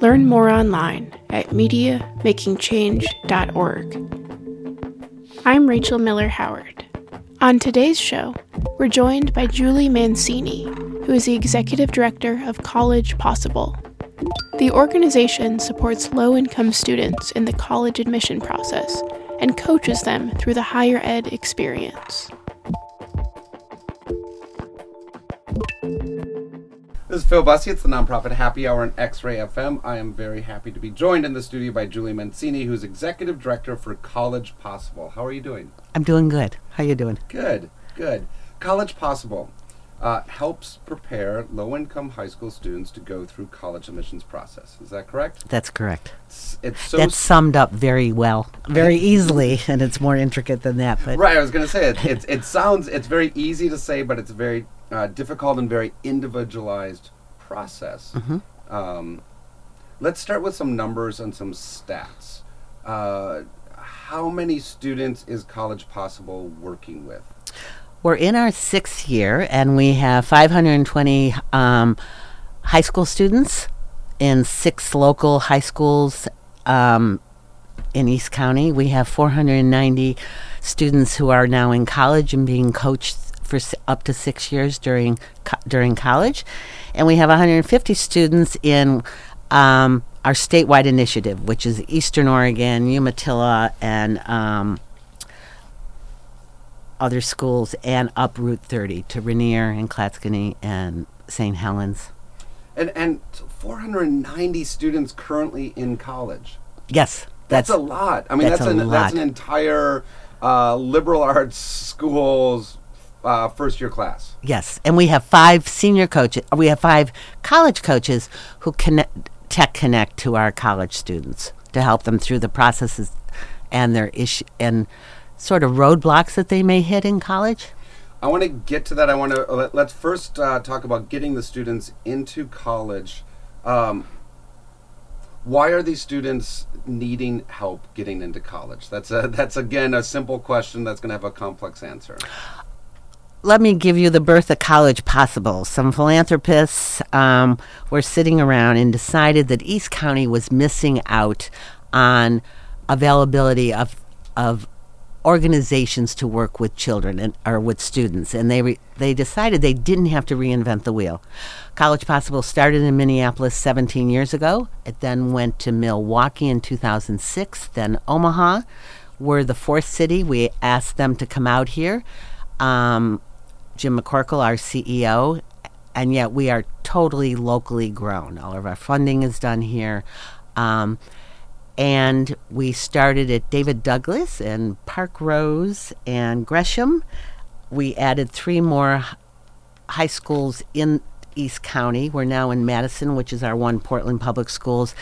Learn more online at mediamakingchange.org. I'm Rachel Miller Howard. On today's show, we're joined by Julie Mancini, who is the executive director of College Possible. The organization supports low income students in the college admission process and coaches them through the higher ed experience. This is Phil Busse. It's the nonprofit Happy Hour on X Ray FM. I am very happy to be joined in the studio by Julie Mancini, who's executive director for College Possible. How are you doing? I'm doing good. How are you doing? Good, good. College Possible uh, helps prepare low-income high school students to go through college admissions process. Is that correct? That's correct. It's, it's so That's summed up very well, very easily, and it's more intricate than that. But right. I was going to say it. It, it sounds. It's very easy to say, but it's very uh, difficult and very individualized process. Mm-hmm. Um, let's start with some numbers and some stats. Uh, how many students is College Possible working with? we're in our sixth year, and we have 520 um, high school students in six local high schools um, in East County. We have 490 students who are now in college and being coached for up to six years during co- during college, and we have 150 students in um, our statewide initiative, which is Eastern Oregon, Umatilla, and um, other schools, and up Route 30 to Rainier and Clatskanie and St. Helens. And and 490 students currently in college. Yes, That's, that's, a lot. I mean, that's that's, an that's an entire uh, liberal arts schools uh, first year class. yes, and we have five senior coaches. We have five college coaches who connect, tech connect to our college students to help them through the processes and their issue and sort of roadblocks that they may hit in college. I want to get to that. I want to let, let's first uh, talk about getting the students into college. Um, why are these students needing help getting into college? That's a that's again a simple question that's going to have a complex answer. Let me give you the birth of college possible. Some philanthropists um, were sitting around and decided that East County was missing out on availability of of organizations to work with children and or with students, and they re- they decided they didn't have to reinvent the wheel. College Possible started in Minneapolis 17 years ago. It then went to Milwaukee in 2006, then Omaha. We're the fourth city. We asked them to come out here. Um, Jim McCorkell, our CEO, and yet we are totally locally grown. All of our funding is done here. Um, and we started at David Douglas and Parkrose and Gresham. We added three more high schools in East County. We're now in Madison, which is our one Portland Public Schools.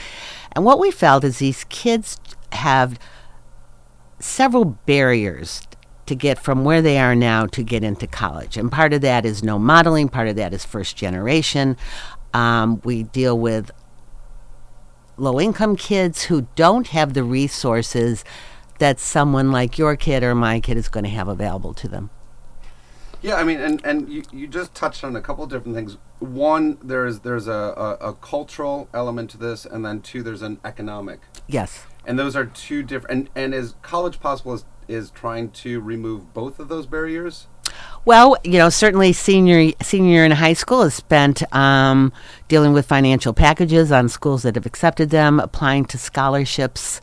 And what we felt is these kids have several barriers to get from where they are now to get into college. And part of that is no modeling, part of that is first generation. Um, we deal with low income kids who don't have the resources that someone like your kid or my kid is going to have available to them. Yeah, I mean, and, and you, you just touched on a couple different things. One, there's there's a, a, a cultural element to this, and then two, there's an economic. Yes. And those are two different. And, and is College Possible is, is trying to remove both of those barriers? Well, you know, certainly senior senior in high school is spent um, dealing with financial packages on schools that have accepted them, applying to scholarships.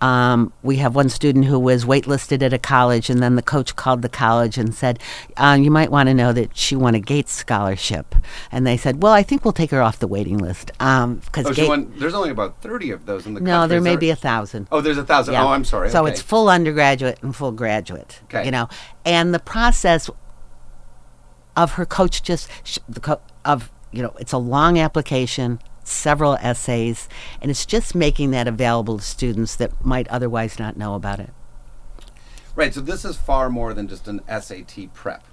Um, we have one student who was waitlisted at a college, and then the coach called the college and said, uh, "You might want to know that she won a Gates scholarship." And they said, "Well, I think we'll take her off the waiting list because Oh, she won, there's only about 30 of those in the no, country. there is may be a thousand. Oh, there's a thousand. Yeah. Oh, I'm sorry. So okay. it's full undergraduate and full graduate. Okay. You know, and the process of her coach just sh- the co- of you know it's a long application. Several essays, and it's just making that available to students that might otherwise not know about it. Right. So this is far more than just an SAT prep.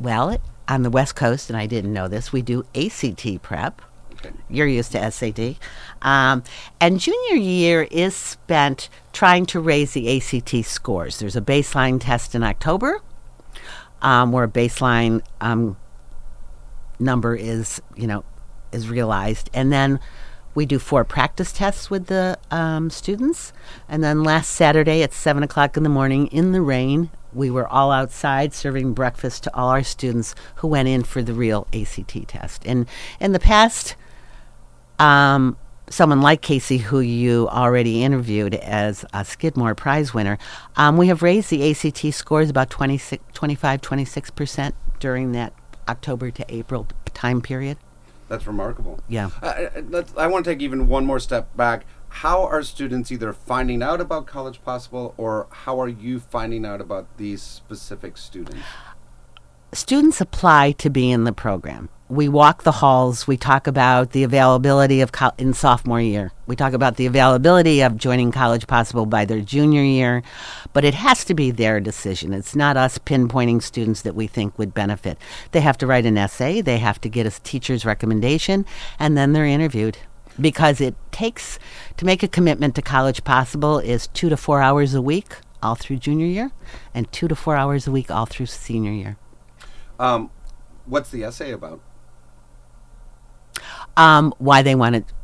Well, on the West Coast, and I didn't know this, we do ACT prep. Okay. You're used to SAT. Um, and junior year is spent trying to raise the ACT scores. There's a baseline test in October um, where a baseline um, number is, you know, is realized. And then we do four practice tests with the um, students. And then last Saturday at 7 o'clock in the morning in the rain, we were all outside serving breakfast to all our students who went in for the real ACT test. And in the past, um, someone like Casey, who you already interviewed as a Skidmore Prize winner, um, we have raised the ACT scores about 26, 25, 26% during that October to April time period. That's remarkable. Yeah. Uh, uh, let's, I want to take even one more step back. How are students either finding out about College Possible or how are you finding out about these specific students? Students apply to be in the program. We walk the halls. We talk about the availability of co- in sophomore year. We talk about the availability of joining College Possible by their junior year, but it has to be their decision. It's not us pinpointing students that we think would benefit. They have to write an essay. They have to get a teacher's recommendation, and then they're interviewed because it takes to make a commitment to college possible is two to four hours a week all through junior year and two to four hours a week all through senior year Um, what's the essay about? um, why they want to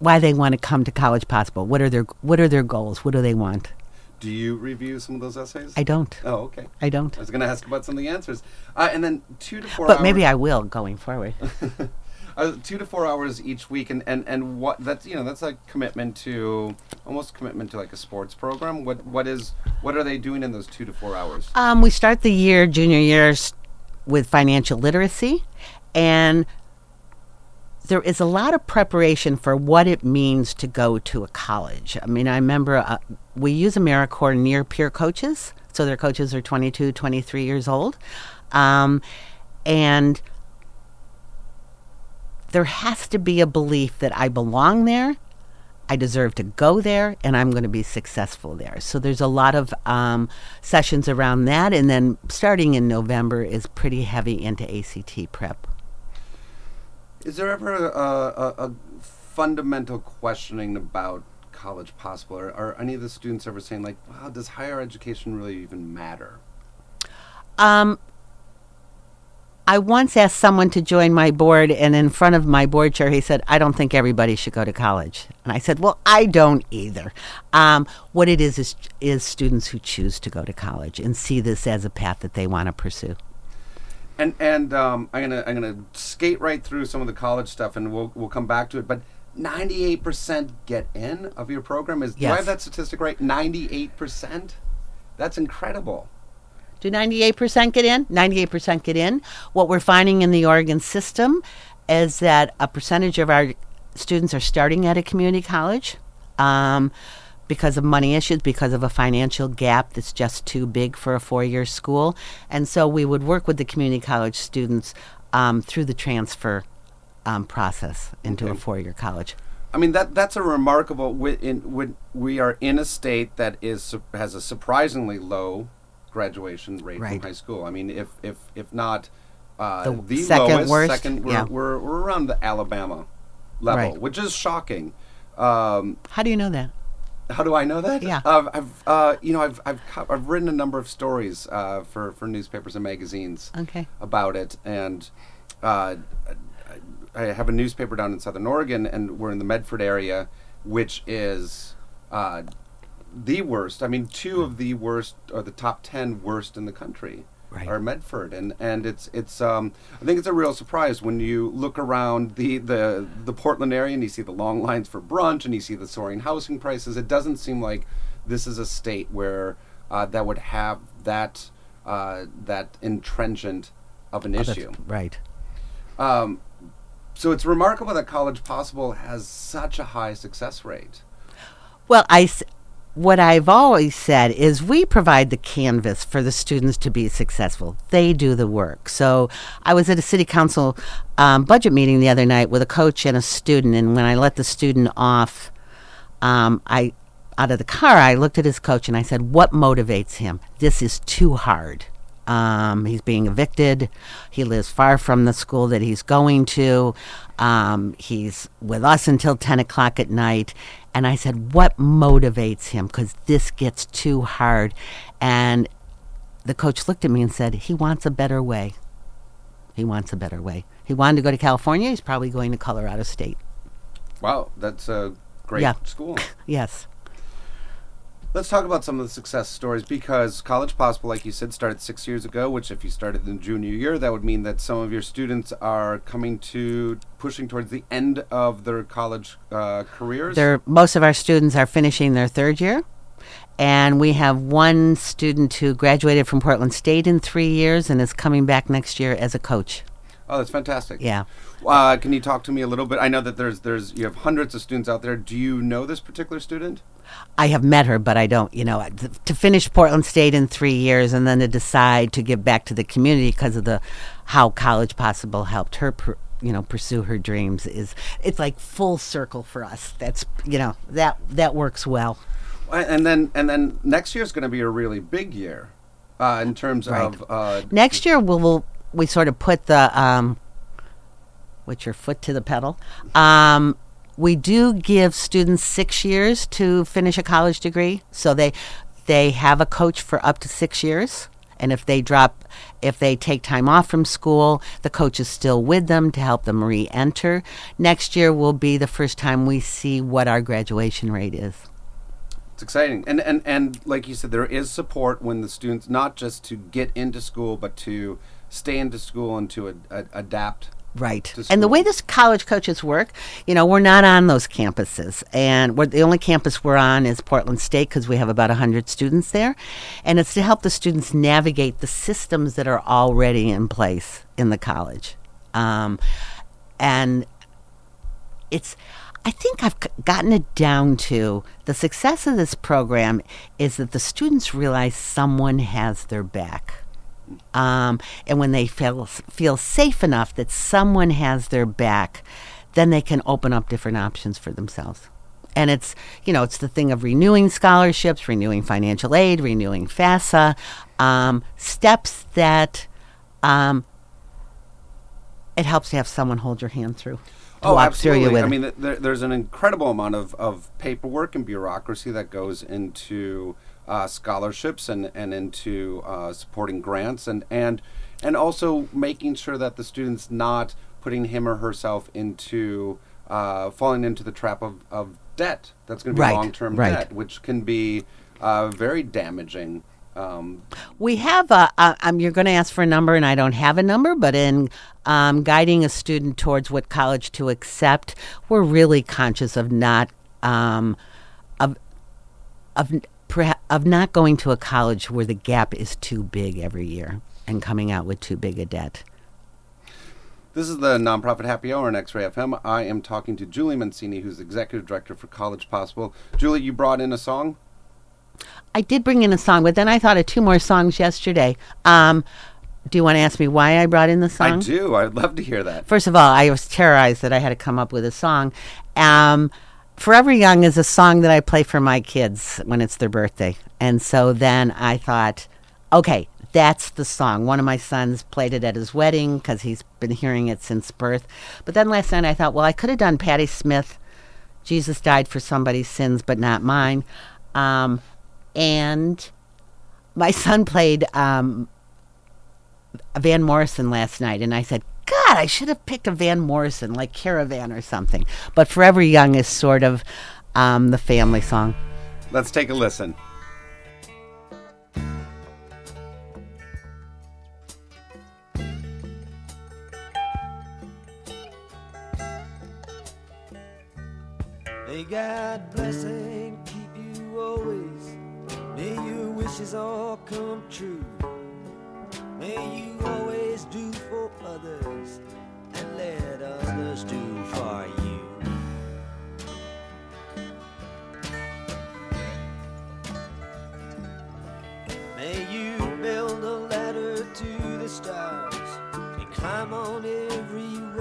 why they want to come to college possible what are their what are their goals what do they want Do you review some of those essays? i don't Oh, okay. i don't I was going to ask about some of the answers. Uh, and then two to four but hours. maybe i will going forward uh, two to four hours each week, and, and, and what that's you know that's a commitment to almost commitment to like a sports program. What what is what are they doing in those two to four hours? Um, we start the year, junior years, with financial literacy, and there is a lot of preparation for what it means to go to a college. I mean, I remember uh, we use AmeriCorps near peer coaches, so their coaches are 22, 23 years old. Um, and there has to be a belief that I belong there, I deserve to go there, and I'm going to be successful there. So there's a lot of um, sessions around that, and then starting in November is pretty heavy into ACT prep. Is there ever a, a, a fundamental questioning about college possible? Are, are any of the students ever saying like, "Wow, does higher education really even matter?" Um, I once asked someone to join my board, and in front of my board chair, he said, I don't think everybody should go to college. And I said, Well, I don't either. Um, what it is, is is students who choose to go to college and see this as a path that they want to pursue. And and um, I'm gonna I'm gonna skate right through some of the college stuff, and we'll we'll come back to it. But 98% get in of your program is do I have that statistic right? 98%. That's incredible. Do 98% get in? 98% get in. What we're finding in the Oregon system is that a percentage of our students are starting at a community college um, because of money issues, because of a financial gap that's just too big for a four year school. And so we would work with the community college students um, through the transfer um, process into a four year college. I mean that that's a remarkable. wi- In, when we are in a state that is has a surprisingly low graduation rate Right. from high school. I mean, if if if not uh, The the, second lowest, worst? second, we're, Yeah. we're we're around the Alabama level, Right. which is shocking. Um, How do you know that? how do I know that? Yeah. Uh, I've uh, you know I've I've I've written a number of stories uh, for for newspapers and magazines Okay. about it, and uh, I have a newspaper down in Southern Oregon, and we're in the Medford area, which is uh, the worst. I mean, two of the worst, or the top ten worst in the country, Right. are Medford, and and it's it's. Um, I think it's a real surprise when you look around the the the Portland area and you see the long lines for brunch, and you see the soaring housing prices. It doesn't seem like this is a state where uh, that would have that uh, that entrenchant of an Oh, issue. Right. Um, so it's remarkable that College Possible has such a high success rate. Well, I, s- what I've always said is we provide the canvas for the students to be successful. They do the work. So I was at a city council um, budget meeting the other night with a coach and a student, and when I let the student off, um, I out of the car, I looked at his coach and I said, "What motivates him? This is too hard." Um, he's being evicted. He lives far from the school that he's going to. Um, he's with us until 10 o'clock at night. And I said, What motivates him? Because this gets too hard. And the coach looked at me and said, He wants a better way. He wants a better way. He wanted to go to California. He's probably going to Colorado State. Wow, that's a great Yeah. school. Yes. Let's talk about some of the success stories because College Possible, like you said, started six years ago. Which, if you started in junior year, that would mean that some of your students are coming to pushing towards the end of their college uh, careers. They're, most of our students are finishing their third year. And we have one student who graduated from Portland State in three years and is coming back next year as a coach. oh, that's fantastic. Yeah. Uh, can you talk to me a little bit? I know that there's there's you have hundreds of students out there. Do you know this particular student? I have met her, but I don't, you know, th- to finish Portland State in three years and then to decide to give back to the community because of the how College Possible helped her, pr- you know, pursue her dreams is it's like full circle for us. That's you know that that works well. And then and then next year is going to be a really big year uh, in terms Right. of uh, Next year we'll, we'll we sort of put the um, with your foot to the pedal. Um, we do give students six years to finish a college degree, so they they have a coach for up to six years. And if they drop, if they take time off from school, the coach is still with them to help them re-enter. Next year will be the first time we see what our graduation rate is. It's exciting, and and and like you said, there is support when the students not just to get into school, but to stay into school and to ad- ad- adapt. Right. And the way this college coaches work, you know, we're not on those campuses. And we're, the only campus we're on is Portland State because we have about 100 students there. And it's to help the students navigate the systems that are already in place in the college. Um, and it's I think I've gotten it down to the success of this program is that the students realize someone has their back. Um, and when they feel feel safe enough that someone has their back, then they can open up different options for themselves. And it's you know it's the thing of renewing scholarships, renewing financial aid, renewing FAFSA, um, steps that um, it helps to have someone hold your hand through. Oh, walk through absolutely. you with I mean, there, there's an incredible amount of, of paperwork and bureaucracy that goes into uh, scholarships and and into uh, supporting grants and and and also making sure that the student's not putting him or herself into uh, falling into the trap of, of debt. That's going to be Right, long term right. debt, which can be uh, very damaging. Um, We have a, a um, you're going to ask for a number, and I don't have a number, but in um, guiding a student towards what college to accept, we're really conscious of not um, of of of not going to a college where the gap is too big every year and coming out with too big a debt. This is the nonprofit happy hour on X-Ray FM. I am talking to Julie Mancini, who's executive director for College Possible. Julie, you brought in a song. I did bring in a song, but then I thought of two more songs yesterday. Um, do you want to ask me why I brought in the song? I do. I'd love to hear that. First of all, I was terrorized that I had to come up with a song. Um, Forever Young is a song that I play for my kids when it's their birthday. And so then I thought, okay, that's the song. One of my sons played it at his wedding because he's been hearing it since birth. But then last night I thought, well, I could have done Patti Smith, Jesus died for somebody's sins, but not mine. Um, and my son played um, Van Morrison last night, and I said, God, I should have picked a Van Morrison, like Caravan or something. But Forever Young is sort of um, the family song. Let's take a listen. May God bless and keep you always. May your wishes all come true. May you always do for others and let others do for you. May you build a ladder to the stars and climb on every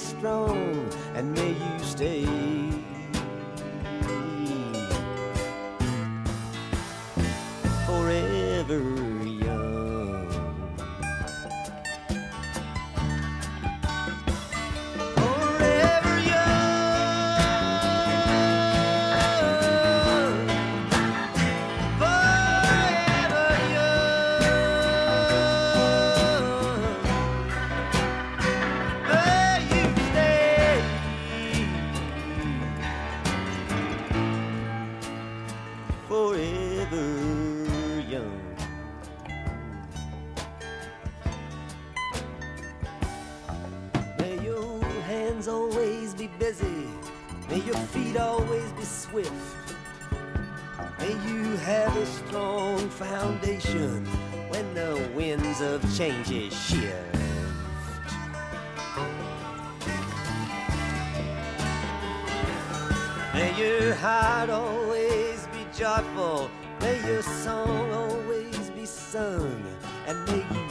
strong, and may you stay. Forever May your heart always be joyful. May your song always be sung. And may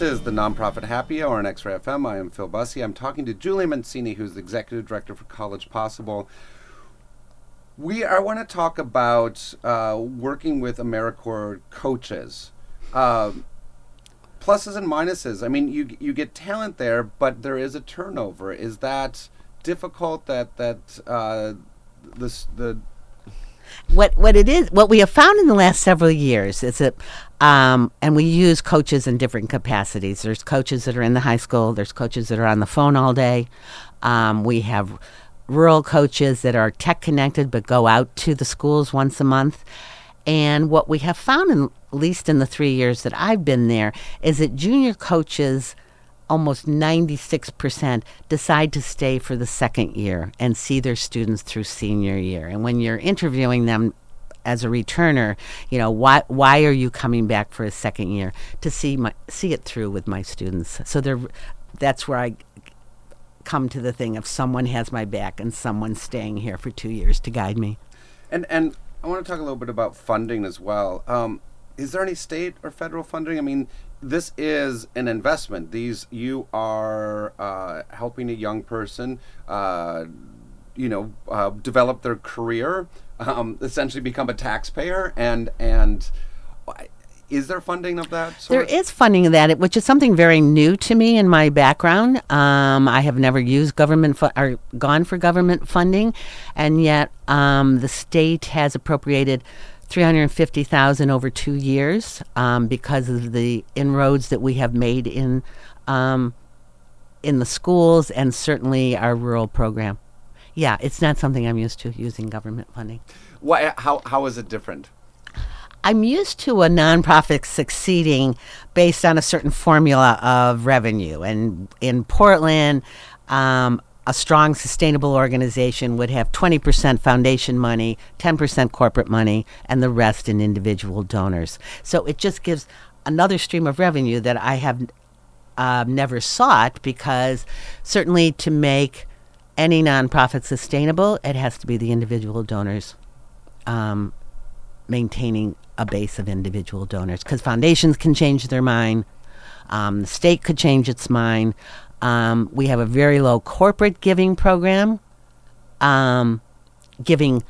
This is the nonprofit Happy Hour on X-Ray FM. I am Phil Busse. I'm talking to Julie Mancini, who's the executive director for College Possible. We I want to talk about uh, working with AmeriCorps coaches. Um pluses and minuses. I mean, you you get talent there, but there is a turnover. Is that difficult? That that uh, this the what what it is what we have found in the last several years is that um, and we use coaches in different capacities. There's coaches that are in the high school. There's coaches that are on the phone all day. Um, we have rural coaches that are tech connected but go out to the schools once a month. And what we have found in, at least in the three years that i've been there is that junior coaches almost 96% decide to stay for the second year and see their students through senior year. And when you're interviewing them as a returner, you know, why why are you coming back for a second year to see my see it through with my students? So they're that's where I come to the thing of someone has my back and someone's staying here for 2 years to guide me. And and I want to talk a little bit about funding as well. Um, is there any state or federal funding? I mean, this is an investment. These you are uh, helping a young person, uh, you know, uh, develop their career, um, essentially become a taxpayer, and and is there funding of that? Sort? There is funding of that, which is something very new to me in my background. Um, I have never used government fu- or gone for government funding, and yet um, the state has appropriated 350,000 over two years um, because of the inroads that we have made in um, in the schools and certainly our rural program. Yeah, it's not something I'm used to using government funding. Why? How? How is it different? I'm used to a nonprofit succeeding based on a certain formula of revenue, and in Portland, um, a strong, sustainable organization would have 20% foundation money, 10% corporate money, and the rest in individual donors. So it just gives another stream of revenue that I have uh, never sought because certainly to make any nonprofit sustainable, it has to be the individual donors um, maintaining a base of individual donors because foundations can change their mind. Um, the state could change its mind. Um, we have a very low corporate giving program, um, giving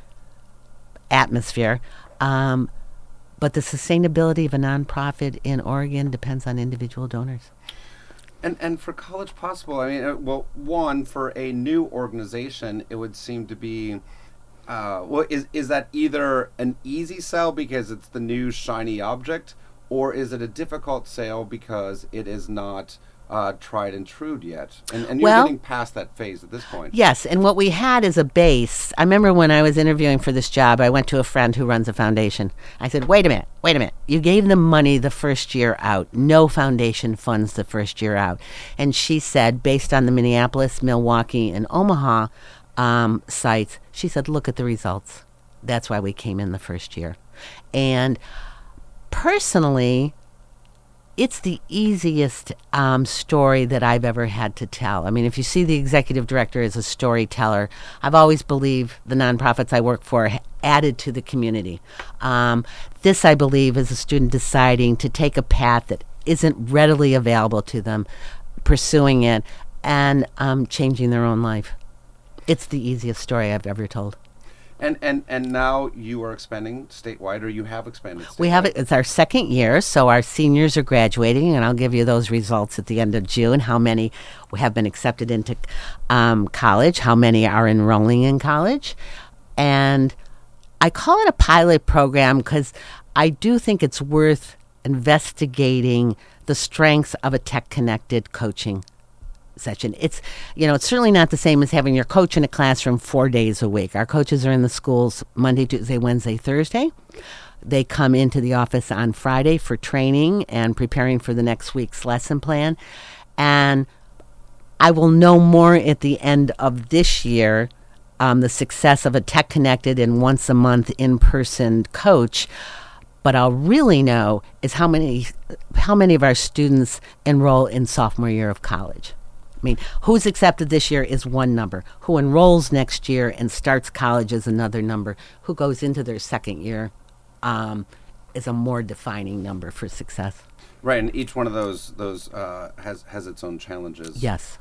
atmosphere. Um, but the sustainability of a nonprofit in Oregon depends on individual donors. And and for College Possible, I mean, uh, well, one for a new organization, it would seem to be. Uh, well, is is that either an easy sell because it's the new shiny object, or is it a difficult sale because it is not uh, tried and true yet. And, and you're well, getting past that phase at this point. Yes, and what we had is a base. I remember when I was interviewing for this job, I went to a friend who runs a foundation. I said, wait a minute, wait a minute. You gave them money the first year out. No foundation funds the first year out. And she said, based on the Minneapolis, Milwaukee, and Omaha um, sites, she said, look at the results. That's why we came in the first year. And personally, it's the easiest um, story that I've ever had to tell. I mean, if you see the executive director as a storyteller, I've always believed the nonprofits I work for added to the community. Um, this, I believe, is a student deciding to take a path that isn't readily available to them, pursuing it, and um, changing their own life. It's the easiest story I've ever told. And and and now you are expanding statewide, or you have expanded. Statewide. We have it. It's our second year, so our seniors are graduating, and I'll give you those results at the end of June. How many have been accepted into um, college? How many are enrolling in college? And I call it a pilot program because I do think it's worth investigating the strengths of a tech connected coaching session. It's you know, it's certainly not the same as having your coach in a classroom 4 days a week. Our coaches are in the schools Monday, Tuesday, Wednesday, Thursday. They come into the office on Friday for training and preparing for the next week's lesson plan. And I will know more at the end of this year um, the success of a tech connected and once a month in person coach. But I'll really know is how many how many of our students enroll in sophomore year of college. I mean, who's accepted this year is one number. Who enrolls next year and starts college is another number. Who goes into their second year um, is a more defining number for success. Right, and each one of those those uh, has has its own challenges. Yes.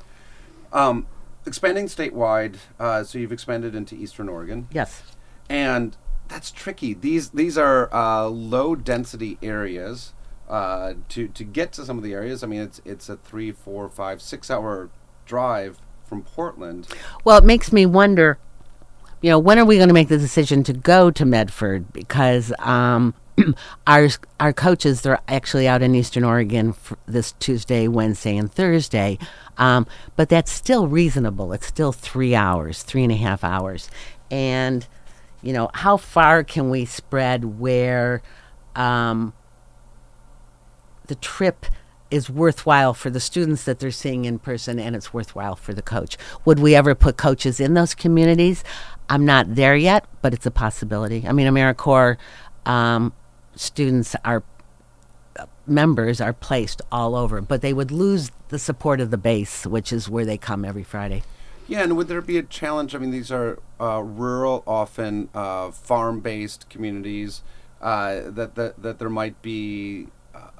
Um, expanding statewide, uh, so you've expanded into Eastern Oregon. Yes. And that's tricky. These these are uh, low density areas uh, to to get to some of the areas. I mean, it's it's a three, four, five, six hour drive from Portland. Well, it makes me wonder. You know, when are we going to make the decision to go to Medford? Because um, our our coaches they're actually out in Eastern Oregon this Tuesday, Wednesday, and Thursday. Um, but that's still reasonable. It's still three hours, three and a half hours, and you know how far can we spread where um, the trip is worthwhile for the students that they're seeing in person and it's worthwhile for the coach. Would we ever put coaches in those communities? I'm not there yet, but it's a possibility. I mean, AmeriCorps um, students are members are placed all over, but they would lose the support of the base, which is where they come every Friday. Yeah, and would there be a challenge? I mean, these are uh, rural, often uh, farm-based communities. Uh, that, that that there might be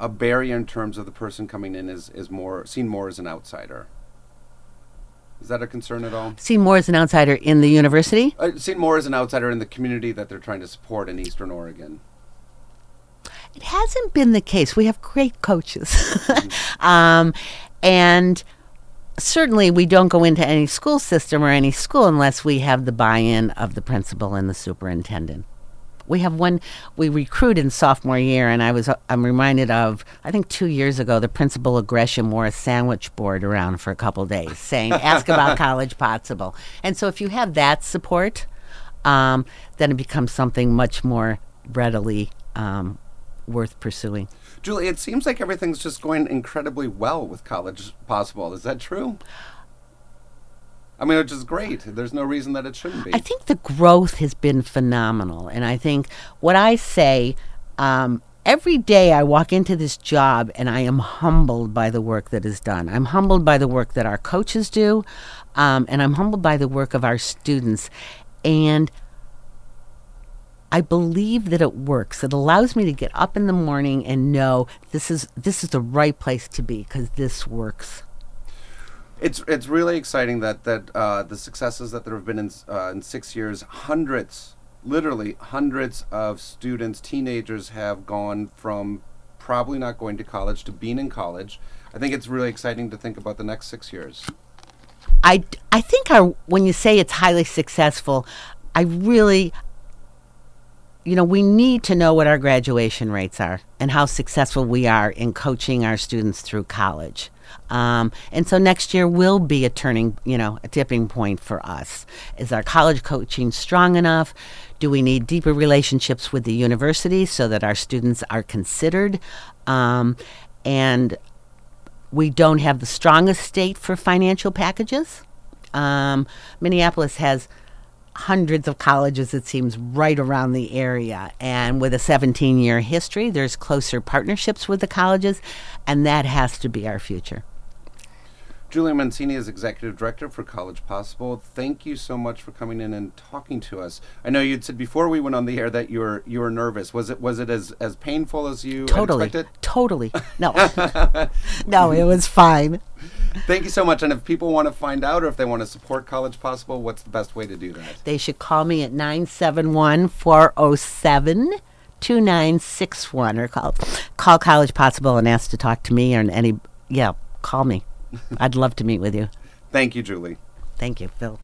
a barrier in terms of the person coming in is is more seen more as an outsider. Is that a concern at all? Seen more as an outsider in the university? Uh, seen more as an outsider in the community that they're trying to support in Eastern Oregon. It hasn't been the case. We have great coaches. um, and certainly we don't go into any school system or any school unless we have the buy in of the principal and the superintendent. We have one we recruit in sophomore year, and I was I'm reminded of I think two years ago the principal of Gresham wore a sandwich board around for a couple days saying ask about college possible, and so if you have that support, um, then it becomes something much more readily um, worth pursuing. Julie, it seems like everything's just going incredibly well with College Possible. Is that true? I mean, which is great. There's no reason that it shouldn't be. I think the growth has been phenomenal. And I think what I say um, every day I walk into this job and I am humbled by the work that is done. I'm humbled by the work that our coaches do, um, and I'm humbled by the work of our students. And I believe that it works. It allows me to get up in the morning and know this is this is the right place to be because this works. It's it's really exciting that that uh, the successes that there have been in uh, in six years, hundreds, literally hundreds of students, teenagers have gone from probably not going to college to being in college. I think it's really exciting to think about the next six years. I, I think our, when you say it's highly successful, I really you know, we need to know what our graduation rates are and how successful we are in coaching our students through college. Um, and so next year will be a turning, you know, a tipping point for us. Is our college coaching strong enough? Do we need deeper relationships with the university so that our students are considered? Um, and we don't have the strongest state for financial packages. Um, Minneapolis has hundreds of colleges, it seems, right around the area. And with a 17 year history, there's closer partnerships with the colleges, and that has to be our future. Julia Mancini is Executive Director for College Possible. Thank you so much for coming in and talking to us. I know you'd said before we went on the air that you were you were nervous. Was it was it as, as painful as you totally expected? Totally. No. no, it was fine. Thank you so much. And if people want to find out or if they want to support College Possible, what's the best way to do that? They should call me at 971 407 2961 or call, call College Possible and ask to talk to me or any, yeah, call me. I'd love to meet with you. Thank you, Julie. Thank you, Phil.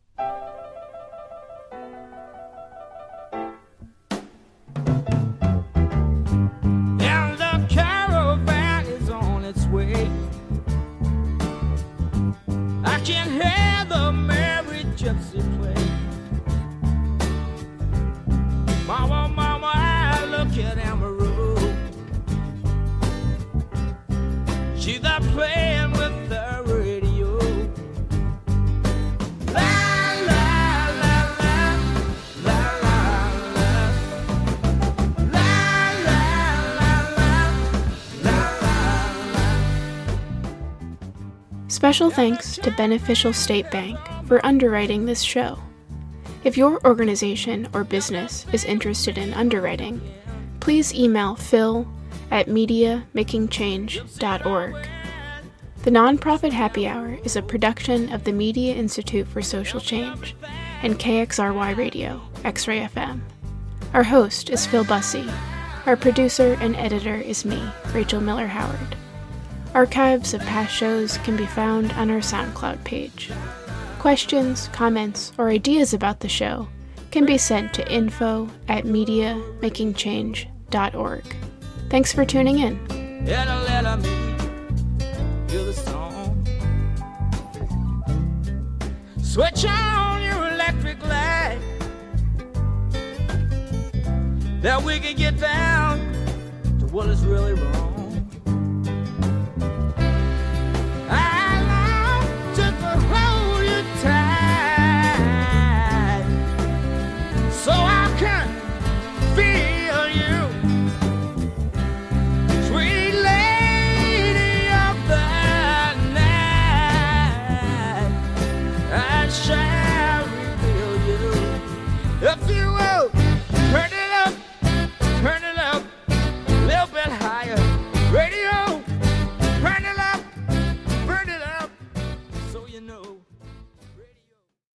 Special thanks to Beneficial State Bank for underwriting this show. If your organization or business is interested in underwriting, please email phil at mediamakingchange.org. The Nonprofit Happy Hour is a production of the Media Institute for Social Change and KXRY Radio, X Ray FM. Our host is Phil Busse. Our producer and editor is me, Rachel Miller Howard. Archives of past shows can be found on our SoundCloud page. Questions, comments, or ideas about the show can be sent to info at mediamakingchange.org. Thanks for tuning in. Switch on your electric light that we can get down to what is really wrong.